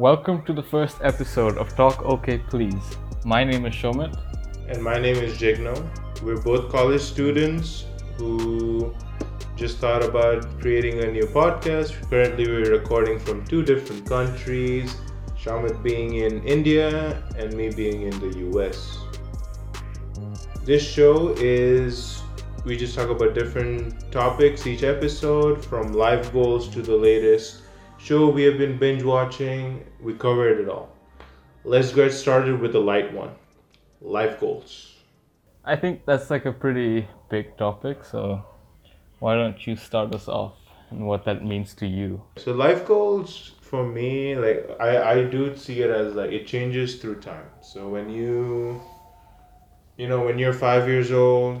Welcome to the first episode of Talk OK Please. My name is Shomit. And my name is Jigno. We're both college students who just thought about creating a new podcast. Currently, we're recording from two different countries. Shomit being in India and me being in the US. This show is we just talk about different topics each episode from life goals to the latest show we have been binge watching. We covered it all. Let's get started with the light one life goals. I think that's like a pretty big topic, so why don't you start us off and what that means to you? So, life goals for me, like, I, I do see it as like it changes through time. So, when you, you know, when you're five years old,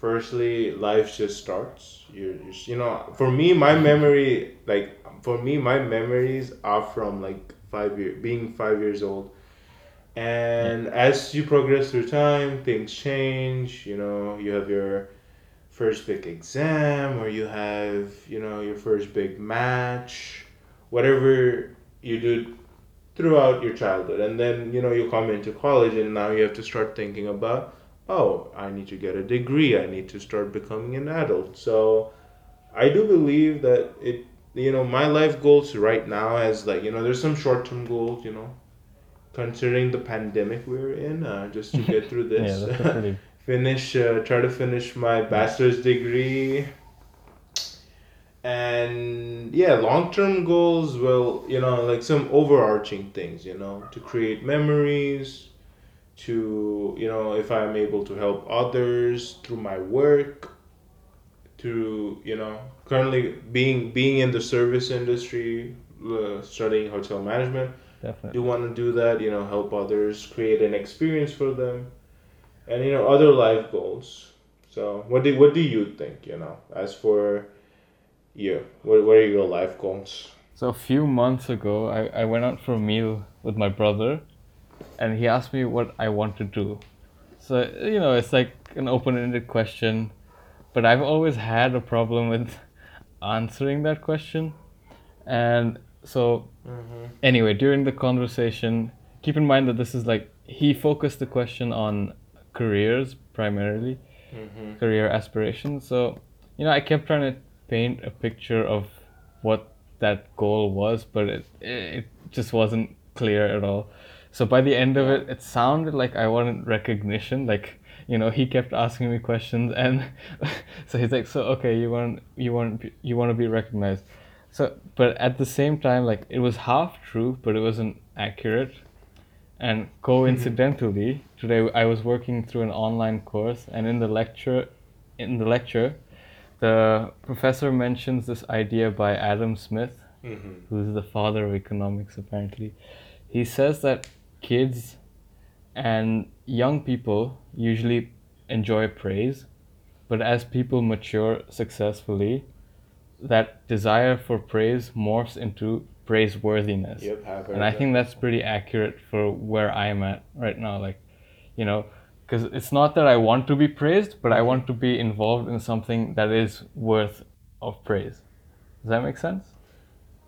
firstly, life just starts. You're you know, for me, my memory, like, for me, my memories are from like five year being five years old. And mm. as you progress through time, things change. You know, you have your first big exam, or you have you know your first big match, whatever you do throughout your childhood, and then you know you come into college, and now you have to start thinking about, oh, I need to get a degree. I need to start becoming an adult. So, I do believe that it you know my life goals right now as like you know there's some short term goals you know considering the pandemic we're in uh, just to get through this yeah, pretty... finish uh, try to finish my bachelor's degree and yeah long term goals well you know like some overarching things you know to create memories to you know if i'm able to help others through my work to you know currently being being in the service industry uh, studying hotel management definitely. do want to do that you know help others create an experience for them and you know other life goals. So what do what do you think you know as for you? What, what are your life goals? So a few months ago I, I went out for a meal with my brother and he asked me what i want to do so you know it's like an open-ended question but I've always had a problem with answering that question. And so, mm-hmm. anyway, during the conversation, keep in mind that this is like he focused the question on careers primarily, mm-hmm. career aspirations. So, you know, I kept trying to paint a picture of what that goal was, but it, it just wasn't clear at all. So by the end of it, it sounded like I wanted recognition, like you know he kept asking me questions and so he's like so okay you want you want you want to be recognized. So but at the same time like it was half true but it wasn't accurate. And coincidentally today i was working through an online course and in the lecture in the lecture the professor mentions this idea by adam smith mm-hmm. who's the father of economics apparently. He says that kids and young people usually enjoy praise, but as people mature successfully, that desire for praise morphs into praiseworthiness. Yep, and I think that's pretty accurate for where I'm at right now. Like, you know, because it's not that I want to be praised, but I want to be involved in something that is worth of praise. Does that make sense?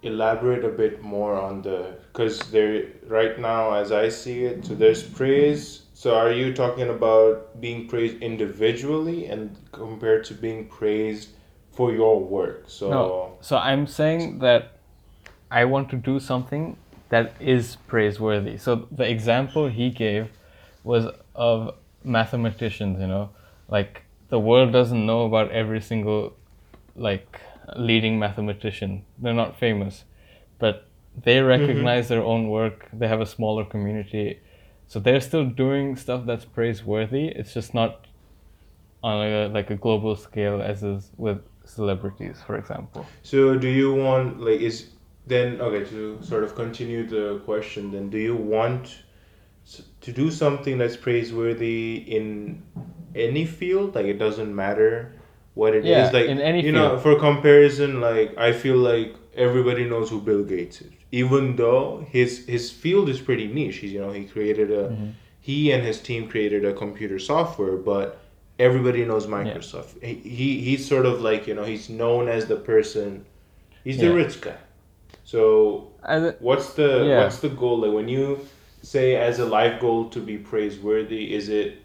Elaborate a bit more on the because there right now as i see it so there's praise. So are you talking about being praised individually and compared to being praised for your work? So no. so i'm saying that i want to do something that is praiseworthy. So the example he gave was of mathematicians you know? Like the world doesn't know about every single like leading mathematician. They're not famous, but they mm-hmm. recognize mm-hmm. their own work. They have a smaller community, so they're still doing stuff that's praiseworthy. It's just not on a, like a global scale as is with celebrities, for example. So, do you want like is then okay to sort of continue the question? Then, do you want to do something that's praiseworthy in any field? Like, it doesn't matter what it yeah, is. Like in any you field. know, for comparison, like I feel like everybody knows who Bill Gates is, even though his his field is pretty niche. He's you know he created a mm-hmm. he and his team created a computer software, but everybody knows Microsoft. Yeah. He, he he's sort of like you know he's known as the person. He's yeah. the rich guy. So a- what's the what's the goal? Like when you say as a life goal to be praiseworthy, is it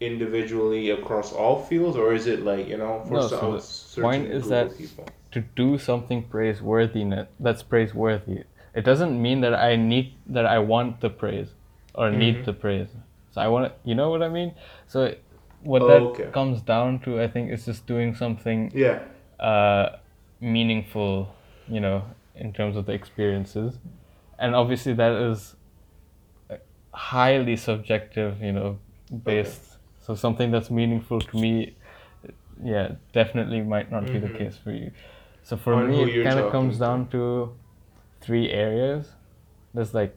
individually across all fields, or is it like you know for No, some so the point is that- people? to do something praiseworthy that's praiseworthy it doesn't mean that i need that i want the praise or need Mhm. the praise so i want you know what i mean so what Oh, that okay. comes down to i think is just doing something Yeah. uh, meaningful you know in terms of the experiences and obviously that is highly subjective you know based so something that's meaningful to me yeah definitely might not be the Mhm. case for you so for me it kind of comes to. down to three areas there's like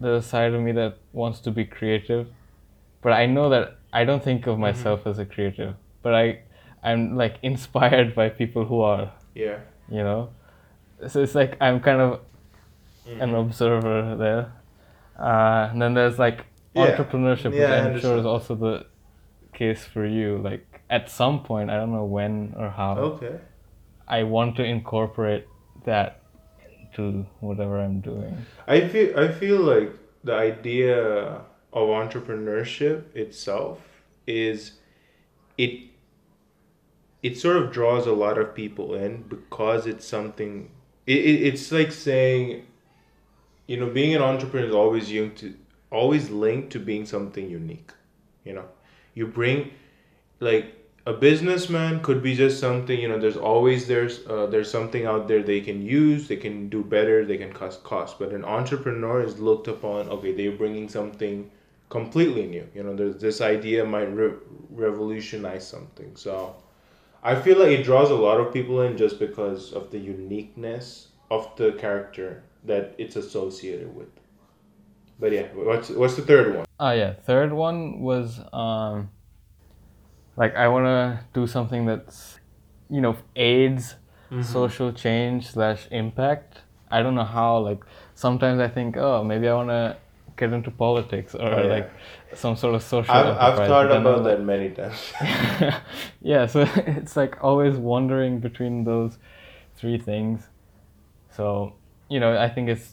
the side of me that wants to be creative but i know that i don't think Mm-hmm. of myself as a creative but i i'm like inspired by people who are Yeah. you know so it's like i'm kind of an Mhm. observer there uh, and then there's like Yeah. entrepreneurship which Yeah, I i'm sure is also the case for you like at some point i don't know when or how Okay. i want to incorporate that to whatever i'm doing I feel I feel like the idea of entrepreneurship itself is it it sort of draws a lot of people in because it's something it, it, it's like saying you know being an entrepreneur is always linked to always linked to being something unique you know you bring like a businessman could be just something you know there's always there's uh, there's something out there they can use they can do better they can cost. Costs but an entrepreneur is looked upon okay they're bringing something completely new. You know there's this idea might re- revolutionize something. So i feel like it draws a lot of people in just because of the uniqueness of the character that it's associated with but yeah what's what's the third one? Oh yeah. Third one was um like i want to do something that's you know aids social change slash impact. I don't know how like sometimes i think oh maybe i want to get into politics or Oh, yeah. like some sort of social I've, I've thought about that many times. Yeah so it's like always wandering between those three things. So you know i think it's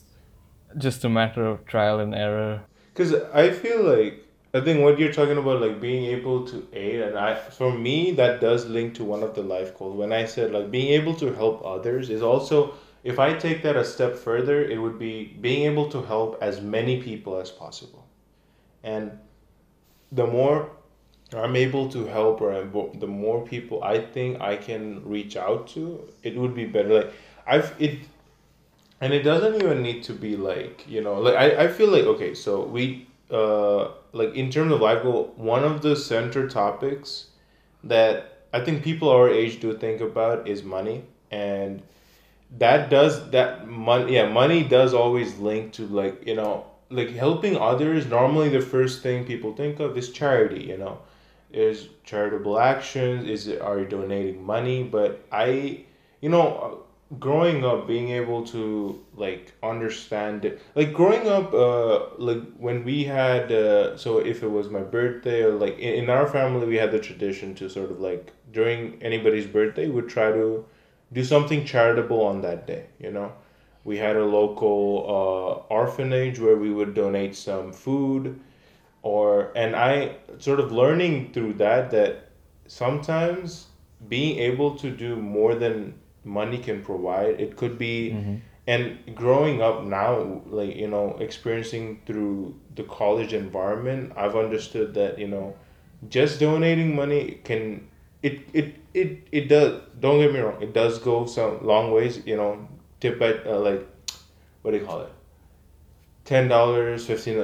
just a matter of trial and error Because I feel like I think what you're talking about, like being able to aid, and I for me that does link to one of the life goals. When I said like being able to help others is also if I take that a step further, it would be being able to help as many people as possible, and the more I'm able to help or the more people I think I can reach out to, it would be better. Like I've it and it doesn't even need to be like you know like i, I feel like okay so we uh like in terms of life goal one of the center topics that i think people our age do think about is money. And that does that money yeah money does always link to like you know like helping others. Normally the first thing people think of is charity you know. Is charitable actions is it are you donating money? But i you know growing up being able to like understand it. Like growing up uh like when we had uh so if it was my birthday or like in, in our family we had the tradition to sort of like during anybody's birthday we'd try to do something charitable on that day you know? We had a local uh orphanage where we would donate some food or and i sort of learning through that that sometimes being able to do more than money can provide it could be and growing up now like you know experiencing through the college environment i've understood that you know just donating money can it it it, it does don't get me wrong it does go some long ways you know tip at uh, like what do you call it ten dollars, fifteen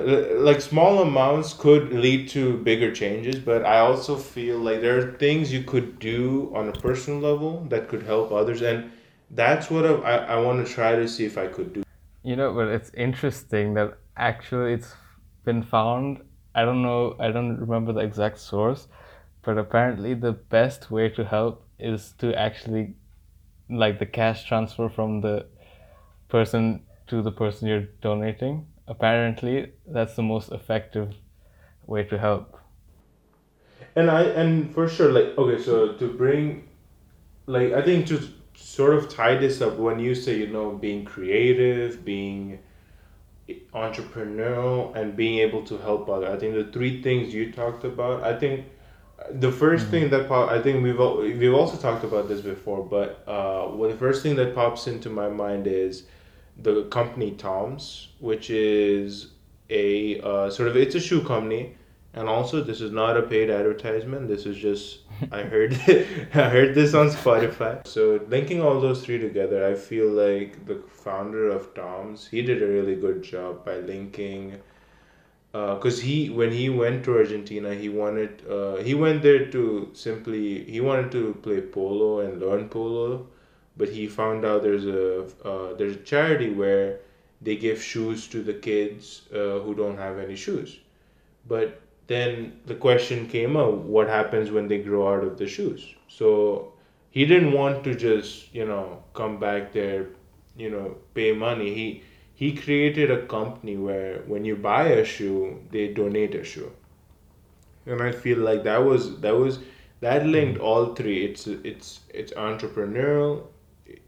like small amounts could lead to bigger changes, but I also feel like there are things you could do on a personal level that could help others, and that's what I I want to try to see if I could do. You know, but it's interesting that actually it's been found. I don't know, I don't remember the exact source, but apparently the best way to help is to actually like the cash transfer from the person to the person you're donating. Apparently, that's the most effective way to help. And I and for sure like okay, so to bring like I think to sort of tie this up when you say you know being creative, being entrepreneurial, and being able to help others. I think the three things you talked about. I think the 1st Mm-hmm. thing that pop, I think we've we've also talked about this before, but uh, well, the first thing that pops into my mind is the company Tom's, which is a uh, sort of it's a shoe company, and also this is not a paid advertisement. This is just I heard I heard this on Spotify. So linking all those three together, I feel like the founder of Tom's he did a really good job by linking because he when he went to Argentina he wanted uh, he went there to simply he wanted to play polo and learn polo but he found out there's a uh, there's a charity where they give shoes to the kids uh, who don't have any shoes. But then the question came up what happens when they grow out of the shoes? So he didn't want to just you know come back there you know pay money. He he created a company where when you buy a shoe they donate a shoe. And i feel like that was that was that linked all three. It's it's it's entrepreneurial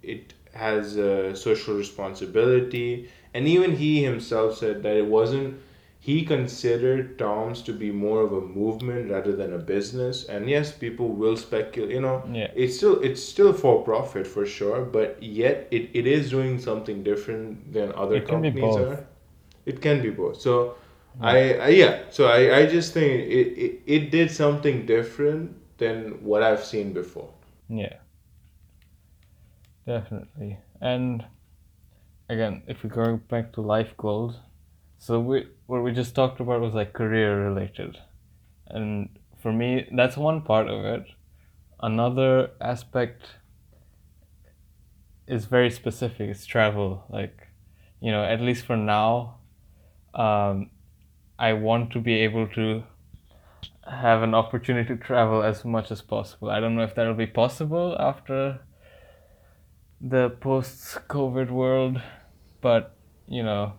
it has a social responsibility. And even he himself said that it wasn't he considered toms to be more of a movement rather than a business. And yes people will speculate you know Yeah. it's still it's still for profit for sure but yet it, it is doing something different than other It companies are. It can be both. So I, I yeah. So I, I just think it, it, it did something different than what i've seen before. Yeah. Definitely. And again, if we go back to life goals, so we what we just talked about was like career related. And for me, that's one part of it. Another aspect is very specific. It's travel. Like, you know, at least for now, um, I want to be able to have an opportunity to travel as much as possible. I don't know if that'll be possible after the post-COVID world, but you know,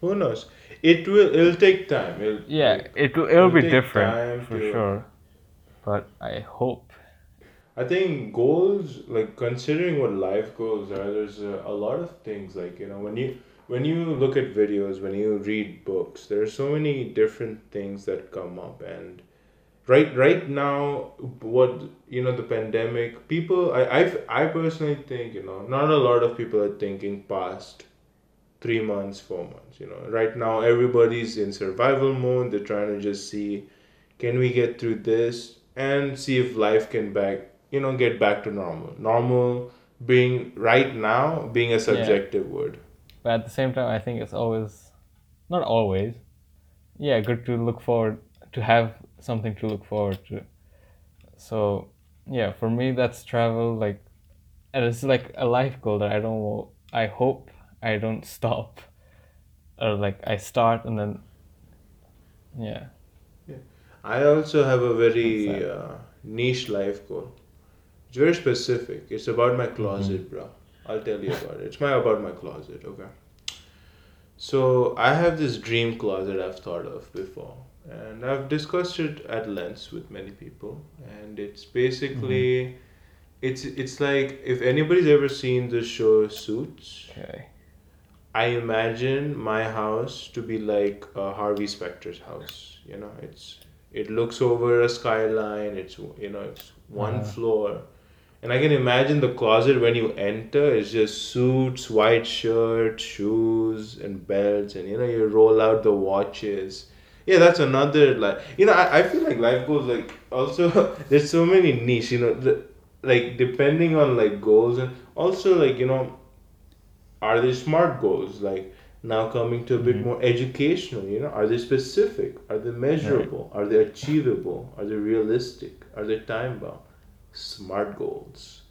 who knows it will it'll take time it'll, yeah, it will it'll be different for to- sure. But I hope. I think goals, like considering what life goals are, there's a, a lot of things. Like you know, when you when you look at videos, when you read books, there are so many different things that come up. And right right now, what you know, the pandemic, people, I I I personally think you know, not a lot of people are thinking past three months, four months. You know, right now everybody's in survival mode. They're trying to just see, can we get through this and see if life can back, you know, get back to normal. Normal being right now being a subjective word. But at the same time, I think it's always, not always, yeah, good to look forward to have something to look forward to. So, yeah, for me, that's travel. Like, and it's like a life goal that I don't. I hope I don't stop, or like I start and then, yeah, Yeah. I also have a very uh, niche life goal. It's very specific. It's about my closet, bro. I'll tell you about it. It's my about my closet, okay? So I have this dream closet I've thought of before, and I've discussed it at length with many people. And it's basically, it's it's like if anybody's ever seen the show Suits, okay, I imagine my house to be like uh, Harvey Specter's house. You know, it's it looks over a skyline. It's you know it's one Uh-huh. floor, and I can imagine the closet when you enter. It's just suits, white shirt, shoes, and belts, and you know you roll out the watches. Yeah, that's another like you know I, I feel like life goals like also there's so many niche you know the, like depending on like goals and also like you know are they smart goals? Like now coming to a bit Mhm. more educational you know are they specific? Are they measurable? Are they achievable? Are they realistic? Are they time bound smart goals.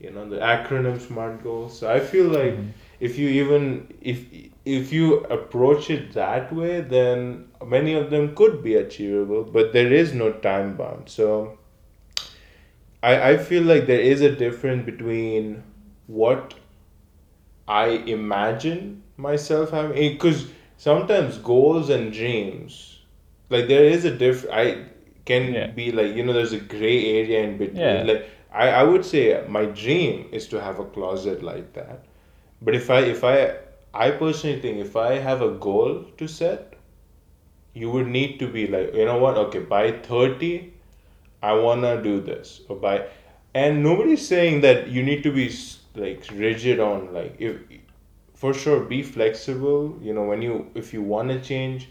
You know the acronym smart goals. So i feel like Mhm. if you even if if you approach it that way then many of them could be achievable but there is no time bound so i i feel like there is a difference between what I imagine myself having eh, because sometimes goals and dreams like there is a diff I can Yeah. be like you know there's a gray area in between Yeah. like I, I would say my dream is to have a closet like that. But if I if I I personally think if I have a goal to set, you would need to be like, you know what, okay, by 30, I wanna do this. Or by and nobody's saying that you need to be like rigid on like if for sure be flexible, you know, when you if you wanna change,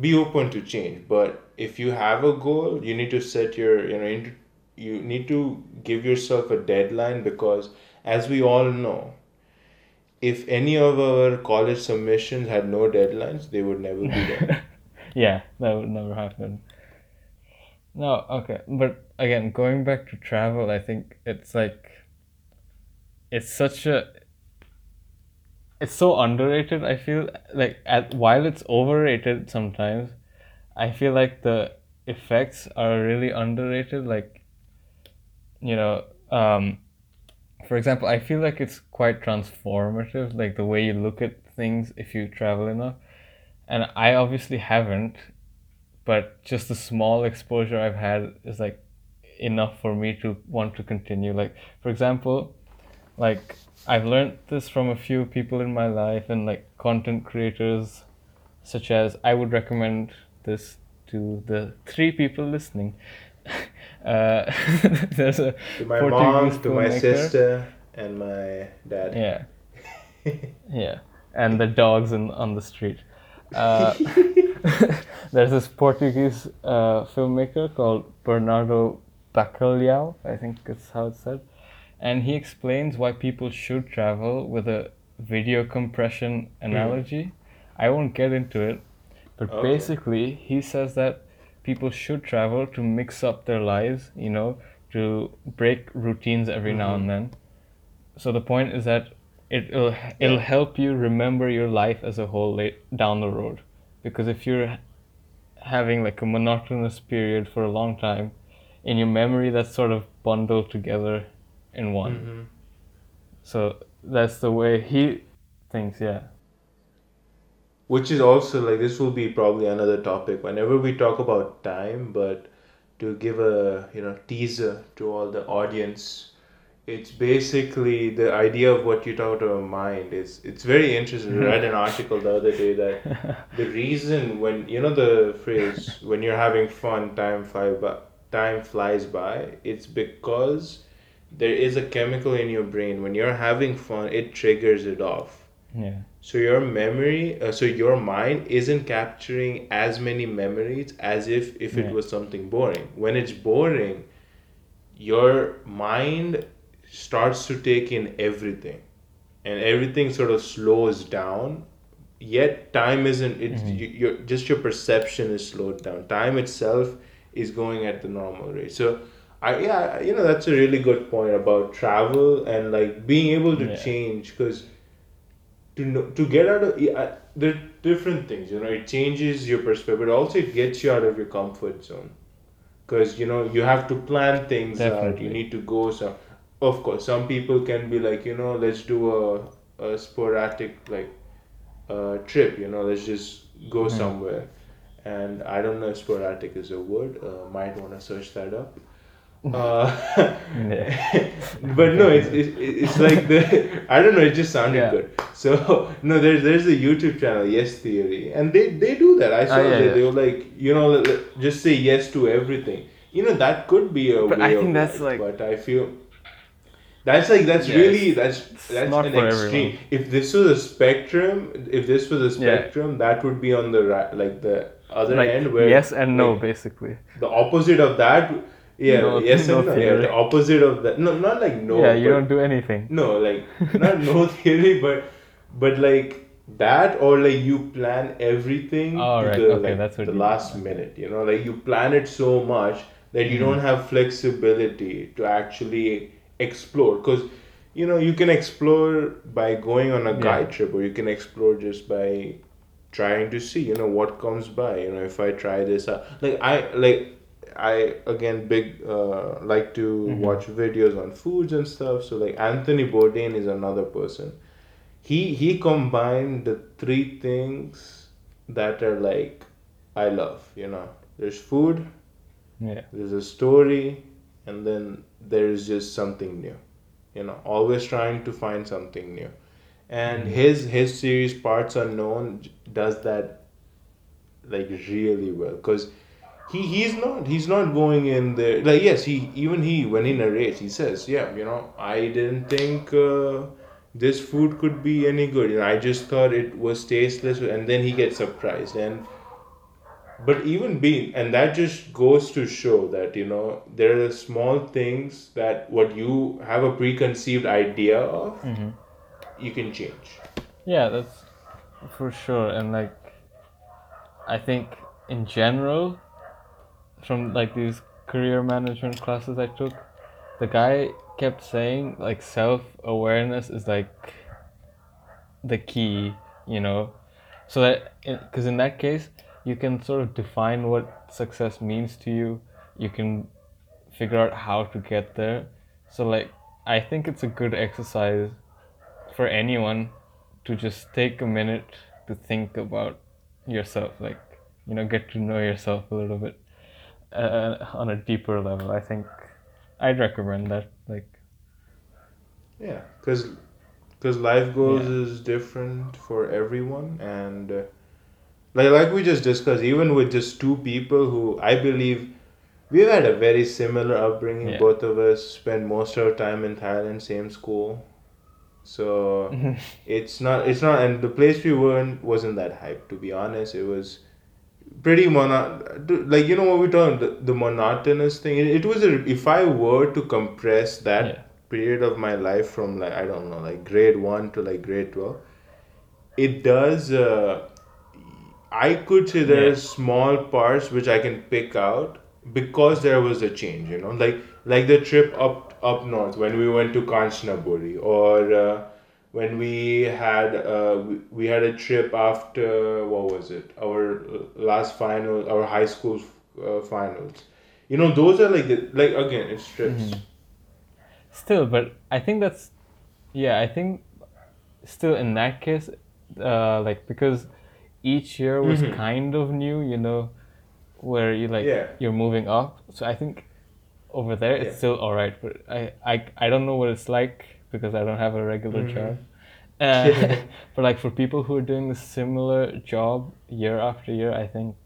be open to change. But if you have a goal, you need to set your you know you need to give yourself a deadline because as we all know if any of our college submissions had no deadlines they would never be done yeah, that would never happen. No, okay, but again, going back to travel, I think it's like it's such a it's so underrated. I feel like at while it's overrated sometimes, I feel like the effects are really underrated. Like, you know, um, for example, I feel like it's quite transformative, like the way you look at things if you travel enough. And I obviously haven't, but just the small exposure I've had is like enough for me to want to continue. Like, for example, like I've learned this from a few people in my life and like content creators, such as I would recommend this to the three people listening. Uh, there's a to my mom to my sister and my dad Yeah, yeah, and the dogs in, on the street. Uh, there's this Portuguese uh, filmmaker called Bernardo Bacalhau, I think that's how it's said, and he explains why people should travel with a video compression analogy. I won't get into it, but Okay. basically he says that people should travel to mix up their lives, you know, to break routines every now and then. So the point is that it'll it'll help you remember your life as a whole late down the road, because if you're having like a monotonous period for a long time, in your memory that's sort of bundled together in one. Mhm. So that's the way he thinks. Yeah. Which is also like this will be probably another topic. Whenever we talk about time but to give a you know teaser to all the audience it's basically the idea of what you talk about a mind is it's very interesting. I read an article the other day that the reason when you know the phrase when you're having fun time fly by time flies by it's because there is a chemical in your brain. When you're having fun it triggers it off. Yeah. So your memory, uh, so your mind isn't capturing as many memories as if if it Yeah. was something boring. When it's boring, your mind starts to take in everything, and everything sort of slows down. Yet time isn't. It Mhm. you, your just your perception is slowed down. Time itself is going at the normal rate. So. I, yeah, you know that's a really good point about travel and like being able to Yeah. change because to know, to get out of yeah, I- there are different things you know it changes your perspective but also it gets you out of your comfort zone. Because you know you have to plan things out you need to go so of course some people can be like you know let's do a, a sporadic like uh, trip you know let's just go Mhm. somewhere. And i don't know if sporadic is a word uh, might want to search that up uh, but no, it's, it's it's like the I don't know. It just sounded Yeah. good. So no, there's there's a YouTube channel, Yes Theory, and they they do that. I saw Oh, yeah, that yeah. they were like, you know, just say yes to everything. You know, that could be a But way I think that's life, like- But I feel that's like that's Yeah, really that's that's not an extreme. everyone. If this was a spectrum, if this was a Yeah. spectrum, that would be on the right, like the other Like end where yes and no, like, basically. the opposite of that yeah No- yes no and no yeah the opposite of that no not like no yeah, you don't do anything. no like not no theory but but like that or like you plan everything Oh, to right. the, Okay, like, that's what the last minute you know like you plan it so much that you Mm. don't have flexibility to actually explore because you know you can explore by going on a Yeah. guide trip or you can explore just by trying to see you know what comes by you know if i try this out like i like i again big uh like to Mhm. watch videos on foods and stuff. So like anthony bourdain is another person. He he combined the three things that are like i love you know? There's food Yeah. there's a story and then there is just something new you know? Always trying to find something new. And his his series parts unknown does that like really well. Because he he's not he's not going in there. Like yes he even he when he narrates he says yeah you know i didn't think uh, this food could be any good. You know i just thought it was tasteless and then he gets surprised. And but even being and that just goes to show that you know there are small things that what you have a preconceived idea of you can change. Yeah, that's for sure. And like, I think in general, from like these career management classes I took, the guy kept saying like self awareness is like the key, you know. So that, because in that case, you can sort of define what success means to you. You can figure out how to get there. So like, I think it's a good exercise for anyone to just take a minute to think about yourself like you know get to know yourself a little bit uh, on a deeper level i think i'd recommend that like Yeah, because because life goals Yeah. is different for everyone, and uh, like like we just discussed, even with just two people who I believe we've had a very similar upbringing. Yeah. Both of us spent most of our time in Thailand, same school, so it's not it's not, and the place we were in wasn't that hype. To be honest, it was pretty mono like you know what we're talking the, the monotonous thing? It, it was a, if i were to compress that Yeah. period of my life from like i don't know like grade 1 to like grade 12 it does uh, i could say there are small parts which i can pick out because there was a change you know? Like like the trip up up north when we went to kanchanaburi or uh, when we had uh, we, we had a trip after what was it our last final our high school uh, finals you know those are like the like again it's trips still but i think that's yeah i think still in that case uh like because each year was Mhm. kind of new you know where you like Yeah. you're moving up so i think over there it's Yeah. still all right but I, I i don't know what it's like because i don't have a regular Mhm. job uh, but like for people who are doing a similar job year after year i think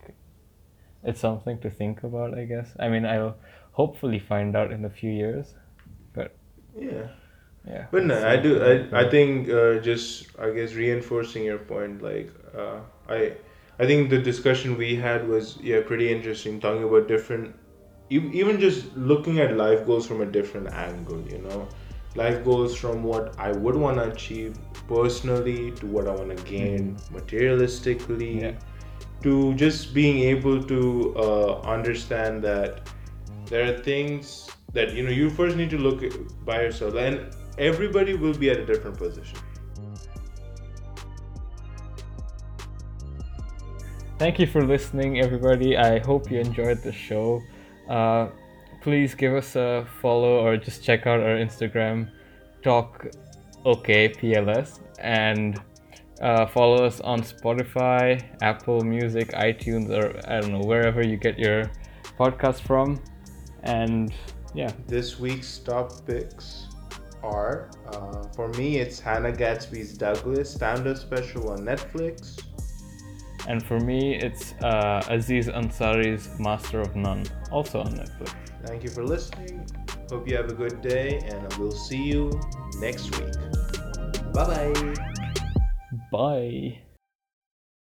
it's something to think about i guess i mean i'll hopefully find out in a few years but yeah yeah But no, I do. I, I think uh, just I guess reinforcing your point. Like uh, I, I think the discussion we had was yeah pretty interesting. Talking about different, even just looking at life goals from a different angle. You know, life goals from what I would want to achieve personally to what I want to gain materialistically, Yeah. to just being able to uh, understand that there are things that you know you first need to look at by yourself and everybody will be at a different position Thank you for listening, everybody. I hope you enjoyed the show. Uh, please give us a follow or just check out our Instagram, Talk OK PLS, and uh, follow us on Spotify, Apple Music, iTunes, or I don't know wherever you get your podcast from. And yeah, this week's topics are uh, for me it's hannah gadsby's douglas stand-up special on netflix and for me it's uh, Aziz Ansari's Master of None, also on Netflix. Thank you for listening. Hope you have a good day and we'll see you next week. Bye bye Bye.